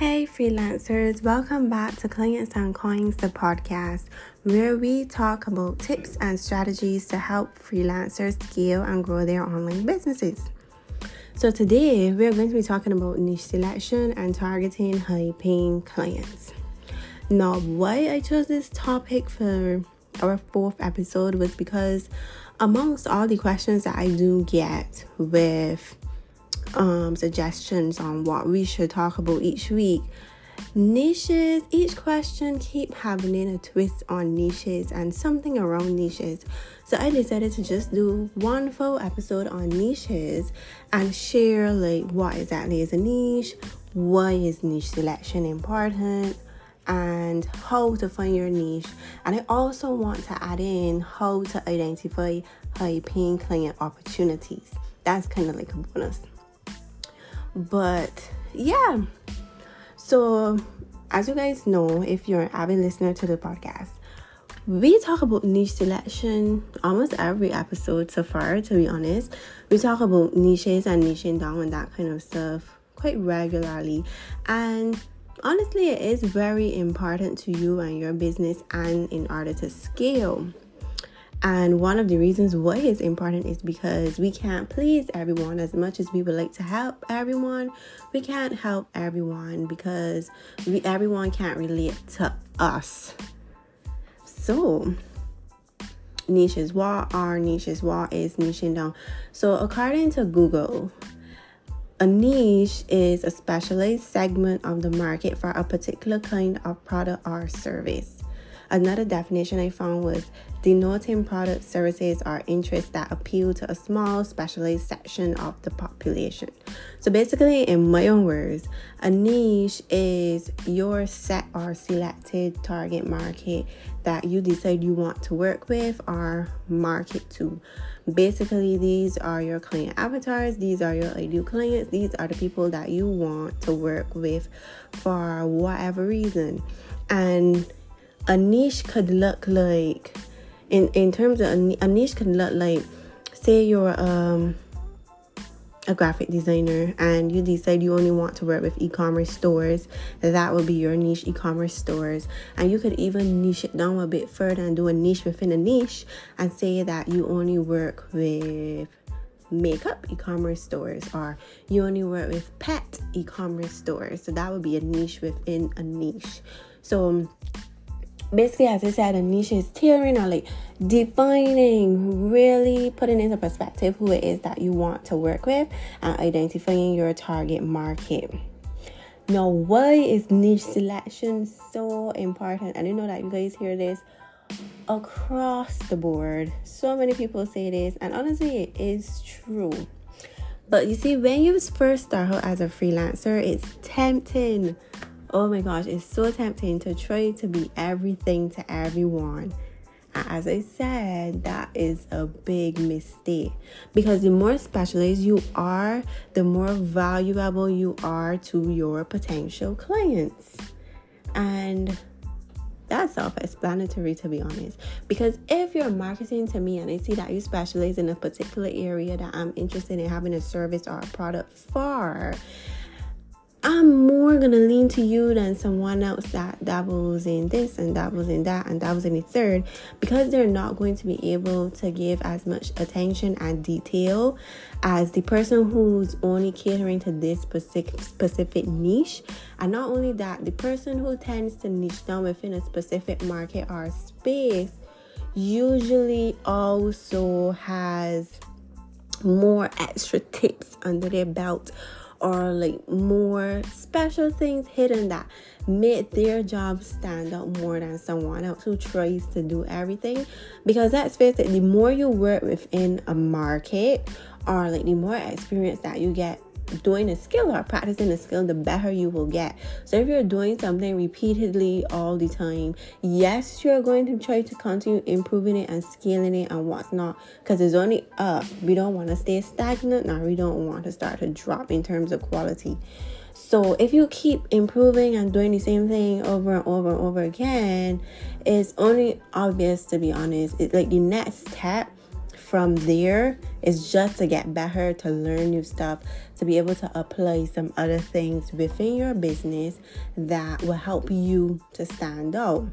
Hey, freelancers, welcome back to Clients and Coins, the podcast, where we talk about tips and strategies to help freelancers scale and grow their online businesses. So, today we're going to be talking about niche selection and targeting high paying clients. Now, why I chose this topic for our fourth episode was because, amongst all the questions that I do get with um, suggestions on what we should talk about each week. Niches, each question keep having a twist on niches and something around niches. So I decided to just do one full episode on niches and share like what exactly is a niche, why is niche selection important, and how to find your niche. And I also want to add in how to identify high paying client opportunities. That's kind of like a bonus. But yeah, so as you guys know, if you're an avid listener to the podcast, we talk about niche selection almost every episode so far, to be honest. We talk about niches and niching down and that kind of stuff quite regularly. And honestly, it is very important to you and your business and in order to scale. And one of the reasons why it's important is because we can't please everyone as much as we would like to help everyone. We can't help everyone because we everyone can't relate to us. So, niches. What are niches? What is niching down? So, according to Google, a niche is a specialized segment of the market for a particular kind of product or service. Another definition I found was denoting products, services, or interests that appeal to a small, specialized section of the population. So, basically, in my own words, a niche is your set or selected target market that you decide you want to work with or market to. Basically, these are your client avatars, these are your ideal clients, these are the people that you want to work with for whatever reason. And niche could look like in in terms of a, a niche could look like say you're um a graphic designer and you decide you only want to work with e-commerce stores that would be your niche e-commerce stores. And you could even niche it down a bit further and do a niche within a niche and say that you only work with makeup e-commerce stores or you only work with pet e-commerce stores. So that would be a niche within a niche. So basically as I said, a niche is tailoring or like defining, really putting into perspective who it is that you want to work with and identifying your target market. Now, why is niche selection so important? And I know that you guys hear this across the board. So many people say this, and honestly, it is true. But you see, when you first start out as a freelancer, it's tempting oh my gosh, it's so tempting to try to be everything to everyone. As I said, that is a big mistake because the more specialized you are, the more valuable you are to your potential clients. And that's self explanatory to be honest. Because if you're marketing to me and I see that you specialize in a particular area that I'm interested in having a service or a product for, I'm more gonna lean to you than someone else that dabbles in this and dabbles in that and dabbles in the third because they're not going to be able to give as much attention and detail as the person who's only catering to this specific specific niche. And not only that, the person who tends to niche down within a specific market or space usually also has more extra tips under their belt or like more special things hidden that make their job stand out more than someone else who tries to do everything. Because let's face it, the more you work within a market or like the more experience that you get doing a skill or practicing a skill, the better you will get. So if you're doing something repeatedly all the time, yes, you're going to try to continue improving it and scaling it and what's not, because it's only up. We don't want to stay stagnant, now we don't want to start to drop in terms of quality. So if you keep improving and doing the same thing over and over and over again, it's only obvious to be honest. It's like the next step from there It's just to get better, to learn new stuff, to be able to apply some other things within your business that will help you to stand out.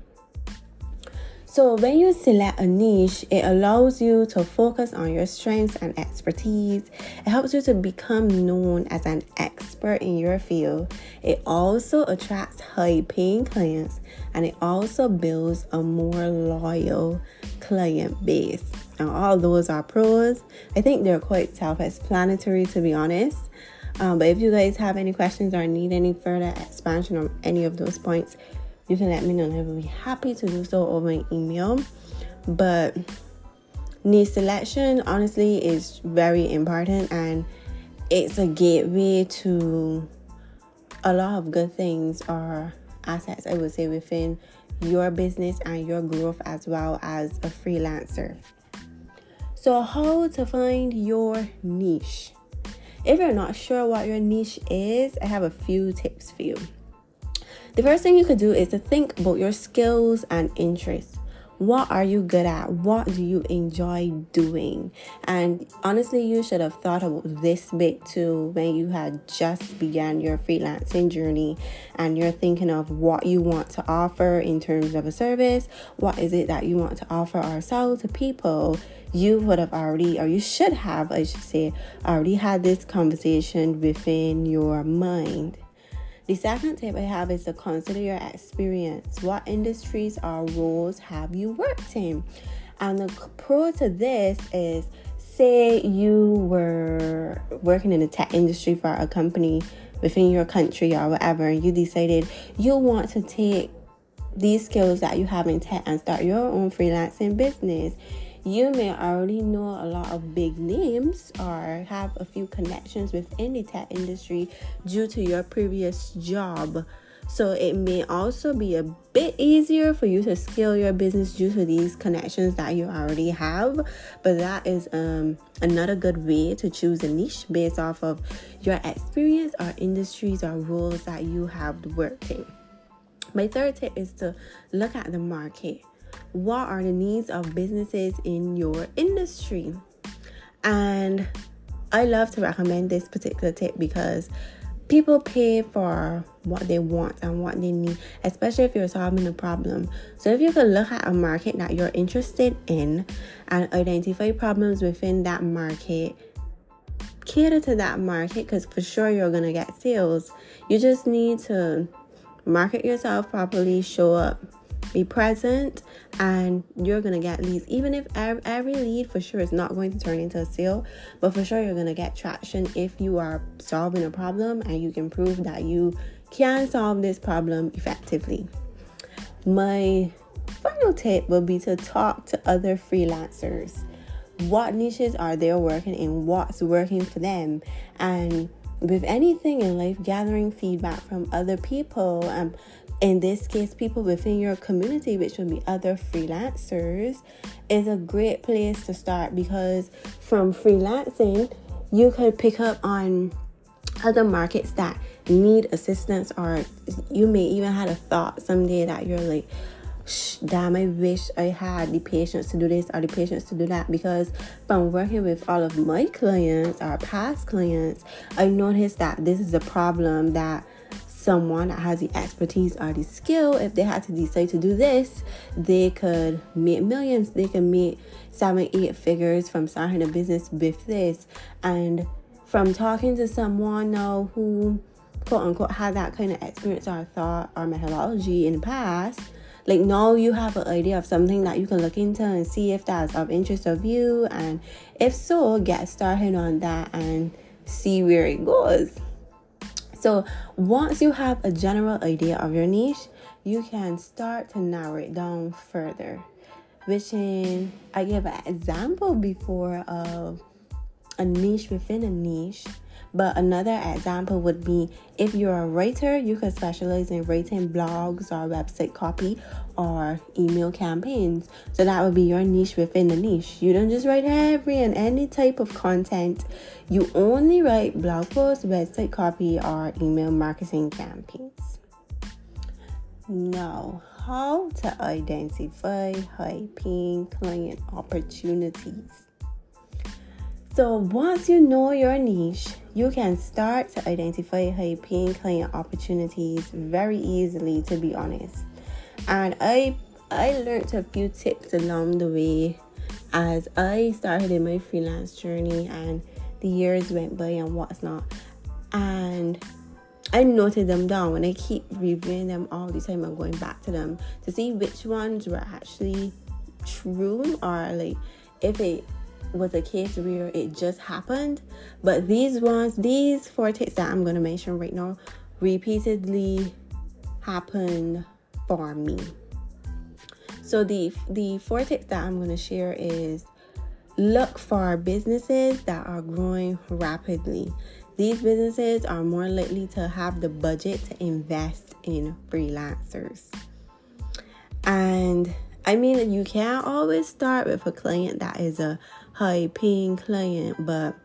So, when you select a niche, it allows you to focus on your strengths and expertise. It helps you to become known as an expert in your field. It also attracts high paying clients and it also builds a more loyal client base. And all those are pros. I think they're quite self explanatory to be honest. Um, but if you guys have any questions or need any further expansion on any of those points, you can let me know and I will be happy to do so over an email. But niche selection honestly is very important and it's a gateway to a lot of good things or assets I would say within your business and your growth as well as a freelancer. So, how to find your niche? If you're not sure what your niche is, I have a few tips for you. The first thing you could do is to think about your skills and interests. What are you good at? What do you enjoy doing? And honestly, you should have thought about this bit too when you had just began your freelancing journey and you're thinking of what you want to offer in terms of a service. What is it that you want to offer or sell to people? You would have already, or you should have, I should say, already had this conversation within your mind. The second tip I have is to consider your experience. What industries or roles have you worked in? And the pro to this is say you were working in the tech industry for a company within your country or whatever, and you decided you want to take these skills that you have in tech and start your own freelancing business you may already know a lot of big names or have a few connections within the tech industry due to your previous job. So it may also be a bit easier for you to scale your business due to these connections that you already have. But that is um, another good way to choose a niche based off of your experience or industries or roles that you have worked in. My third tip is to look at the market what are the needs of businesses in your industry? And I love to recommend this particular tip because people pay for what they want and what they need, especially if you're solving a problem. So, if you could look at a market that you're interested in and identify problems within that market, cater to that market because for sure you're going to get sales. You just need to market yourself properly, show up be present and you're gonna get leads. Even if every lead for sure is not going to turn into a sale but for sure you're gonna get traction if you are solving a problem and you can prove that you can solve this problem effectively. My final tip will be to talk to other freelancers. What niches are they working in? What's working for them? And with anything in life gathering feedback from other people and in this case, people within your community, which would be other freelancers, is a great place to start because from freelancing, you could pick up on other markets that need assistance, or you may even had a thought someday that you're like, damn, I wish I had the patience to do this or the patience to do that. Because from working with all of my clients or past clients, I noticed that this is a problem that someone that has the expertise or the skill, if they had to decide to do this, they could make millions. They can make seven, eight figures from starting a business with this. And from talking to someone now who quote unquote had that kind of experience or thought or methodology in the past, like now you have an idea of something that you can look into and see if that's of interest of you and if so get started on that and see where it goes so, once you have a general idea of your niche, you can start to narrow it down further. Which in I gave an example before of a niche within a niche but another example would be if you're a writer, you could specialize in writing blogs or website copy or email campaigns. So that would be your niche within the niche. You don't just write every and any type of content. You only write blog posts, website copy, or email marketing campaigns. Now, how to identify high paying client opportunities. So once you know your niche, you can start to identify high paying client opportunities very easily to be honest. And I I learned a few tips along the way as I started in my freelance journey and the years went by and what's not. And I noted them down and I keep reviewing them all the time and going back to them to see which ones were actually true or like if it was a case where it just happened. But these ones, these four tips that I'm gonna mention right now repeatedly happened for me. So the the four tips that I'm gonna share is look for businesses that are growing rapidly. These businesses are more likely to have the budget to invest in freelancers. And I mean, you can't always start with a client that is a high paying client, but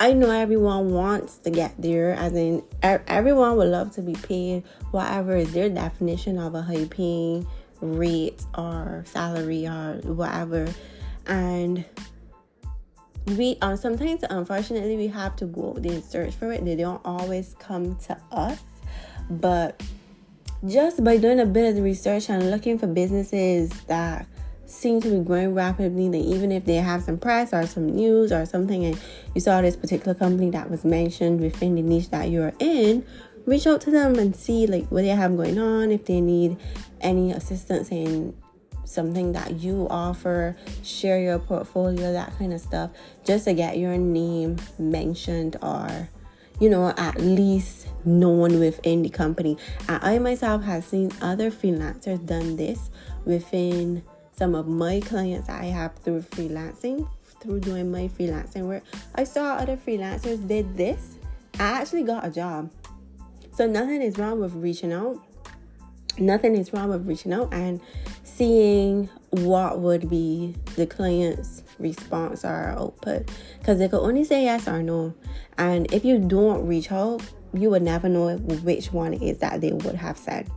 I know everyone wants to get there, as in, everyone would love to be paid whatever is their definition of a high paying rate or salary or whatever. And we um, sometimes unfortunately we have to go there and search for it they don't always come to us but just by doing a bit of the research and looking for businesses that seem to be growing rapidly that even if they have some press or some news or something and you saw this particular company that was mentioned within the niche that you're in reach out to them and see like what they have going on if they need any assistance in something that you offer, share your portfolio, that kind of stuff, just to get your name mentioned or, you know, at least known within the company. I myself have seen other freelancers done this within some of my clients I have through freelancing, through doing my freelancing work. I saw other freelancers did this. I actually got a job. So nothing is wrong with reaching out. Nothing is wrong with reaching out and seeing what would be the client's response or output because they could only say yes or no. And if you don't reach out, you would never know which one is that they would have said.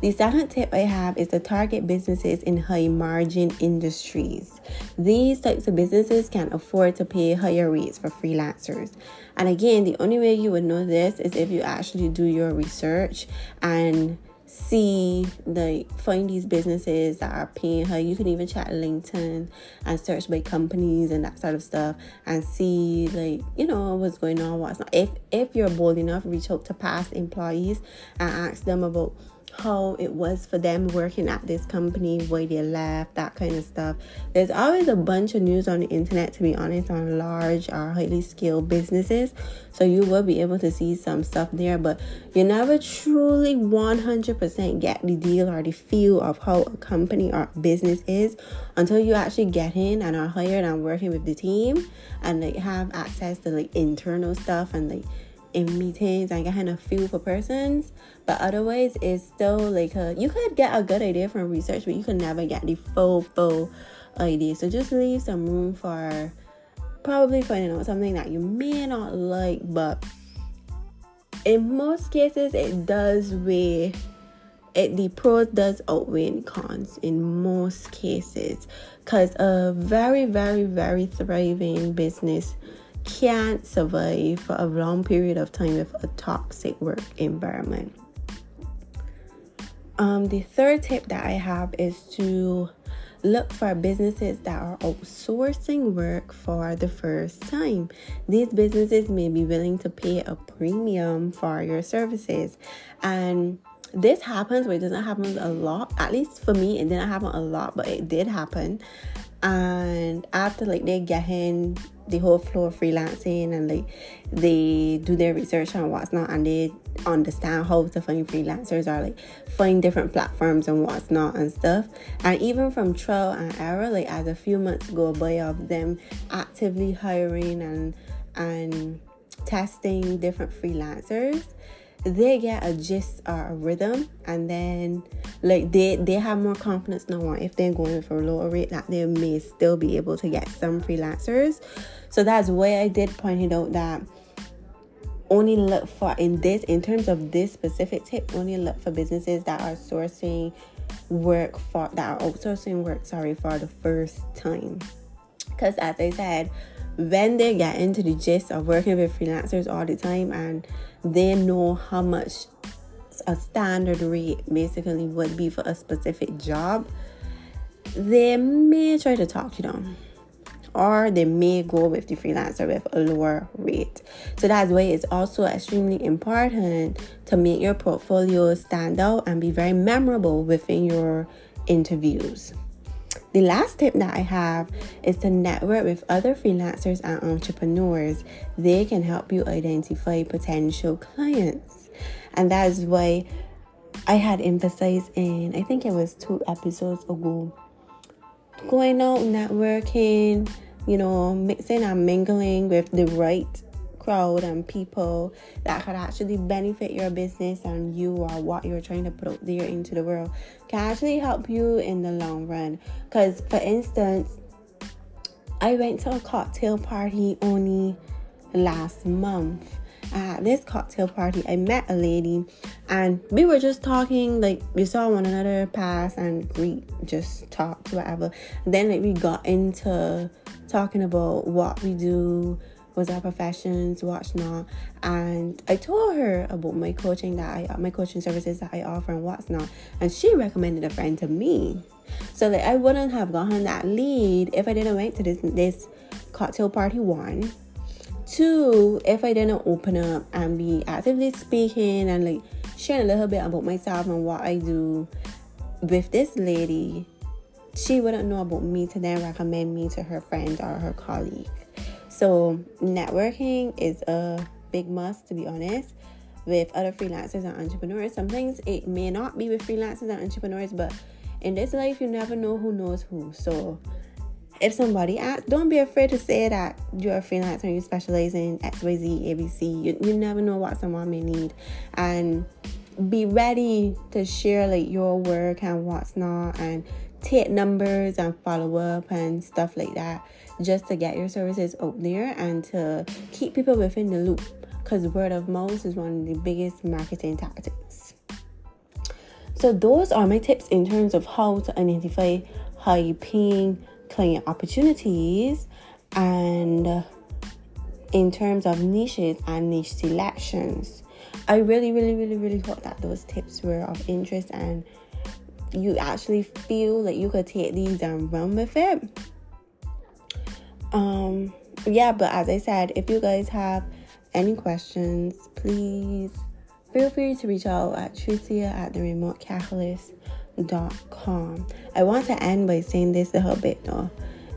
The second tip I have is to target businesses in high margin industries. These types of businesses can afford to pay higher rates for freelancers. And again, the only way you would know this is if you actually do your research and see like find these businesses that are paying her. You can even chat linkedin and search by companies and that sort of stuff and see like you know what's going on what's not. If if you're bold enough reach out to past employees and ask them about how it was for them working at this company, why they left, that kind of stuff. There's always a bunch of news on the internet, to be honest, on large or highly skilled businesses. So you will be able to see some stuff there, but you never truly 100% get the deal or the feel of how a company or business is until you actually get in and are hired and working with the team and like have access to like internal stuff and like in meetings and kind of feel for persons but otherwise it's still like a, you could get a good idea from research but you could never get the full full idea. So just leave some room for probably finding out something that you may not like but in most cases it does weigh it the pros does outweigh cons in most cases because a very very very thriving business can't survive for a long period of time with a toxic work environment. Um, the third tip that I have is to look for businesses that are outsourcing work for the first time. These businesses may be willing to pay a premium for your services. And this happens, but it doesn't happen a lot. At least for me, it didn't happen a lot, but it did happen and after like they get in the whole flow of freelancing and like they do their research on what's not and they understand how to find freelancers or like find different platforms and what's not and stuff. And even from trial and error like as a few months go by of them actively hiring and and testing different freelancers they get a gist or a rhythm. And then like they they have more confidence now if they're going for a lower rate that they may still be able to get some freelancers. So that's why i did point it out that only look for in this in terms of this specific tip only look for businesses that are sourcing work for that are outsourcing work sorry for the first time. Because, as I said, when they get into the gist of working with freelancers all the time and they know how much a standard rate basically would be for a specific job, they may try to talk you down or they may go with the freelancer with a lower rate. So that's why it's also extremely important to make your portfolio stand out and be very memorable within your interviews. The last tip that I have is to network with other freelancers and entrepreneurs. They can help you identify potential clients. And that is why I had emphasized in, I think it was two episodes ago, going out, networking, you know, mixing and mingling with the right crowd and people that could actually benefit your business and you or what you're trying to put out there into the world can actually help you in the long run. Because, for instance, I went to a cocktail party only last month. At this cocktail party, I met a lady and we were just talking, like we saw one another pass and greet, just talk, whatever. And then like we got into talking about what we do, was our professions, what's not. And I told her about my coaching that I my coaching services that I offer and what's not. And she recommended a friend to me. So that I wouldn't have gotten that lead if I didn't went to this this cocktail party one. Two, if I didn't open up and be actively speaking and like sharing a little bit about myself and what I do with this lady, she wouldn't know about me to then recommend me to her friend or her colleague. So, networking is a big must, to be honest, with other freelancers and entrepreneurs. Sometimes it may not be with freelancers and entrepreneurs, but in this life, you never know who knows who. So, if somebody asks, don't be afraid to say that you're a freelancer and you specialize in XYZ, ABC. You, you never know what someone may need. And be ready to share like your work and what's not and take numbers and follow up and stuff like that just to get your services out there and to keep people within the loop because word of mouth is one of the biggest marketing tactics. So, those are my tips in terms of how to identify high paying client opportunities and in terms of niches and niche selections. I really, really, really, really hope that those tips were of interest and you actually feel like you could take these and run with it. Um, yeah, but as I said, if you guys have any questions, please feel free to reach out at Tricia at the remote catalyst.com. I want to end by saying this a little bit though.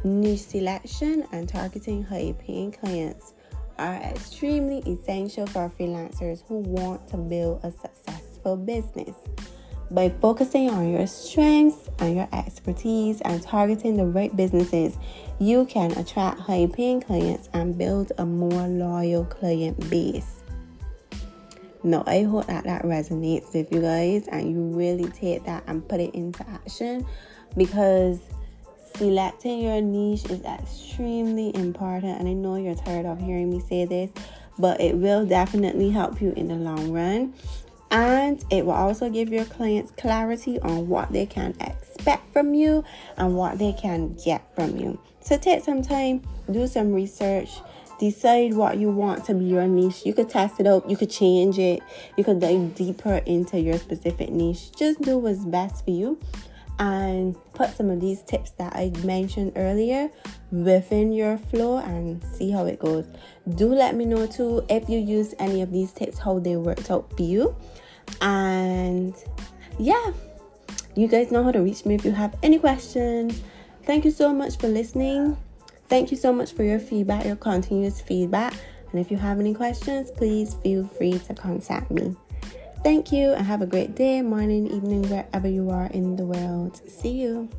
Niche selection and targeting high paying clients are extremely essential for freelancers who want to build a successful business. By focusing on your strengths and your expertise and targeting the right businesses, you can attract high paying clients and build a more loyal client base. Now, I hope that that resonates with you guys and you really take that and put it into action because selecting your niche is extremely important. And I know you're tired of hearing me say this, but it will definitely help you in the long run and it will also give your clients clarity on what they can expect from you and what they can get from you. So take some time, do some research, decide what you want to be your niche. You could test it out, you could change it, you could dive deeper into your specific niche. Just do what's best for you and put some of these tips that I mentioned earlier within your flow and see how it goes. Do let me know too if you use any of these tips, how they worked out for you. And yeah, you guys know how to reach me if you have any questions. Thank you so much for listening. Thank you so much for your feedback, your continuous feedback. And if you have any questions, please feel free to contact me. Thank you and have a great day, morning, evening, wherever you are in the world. See you.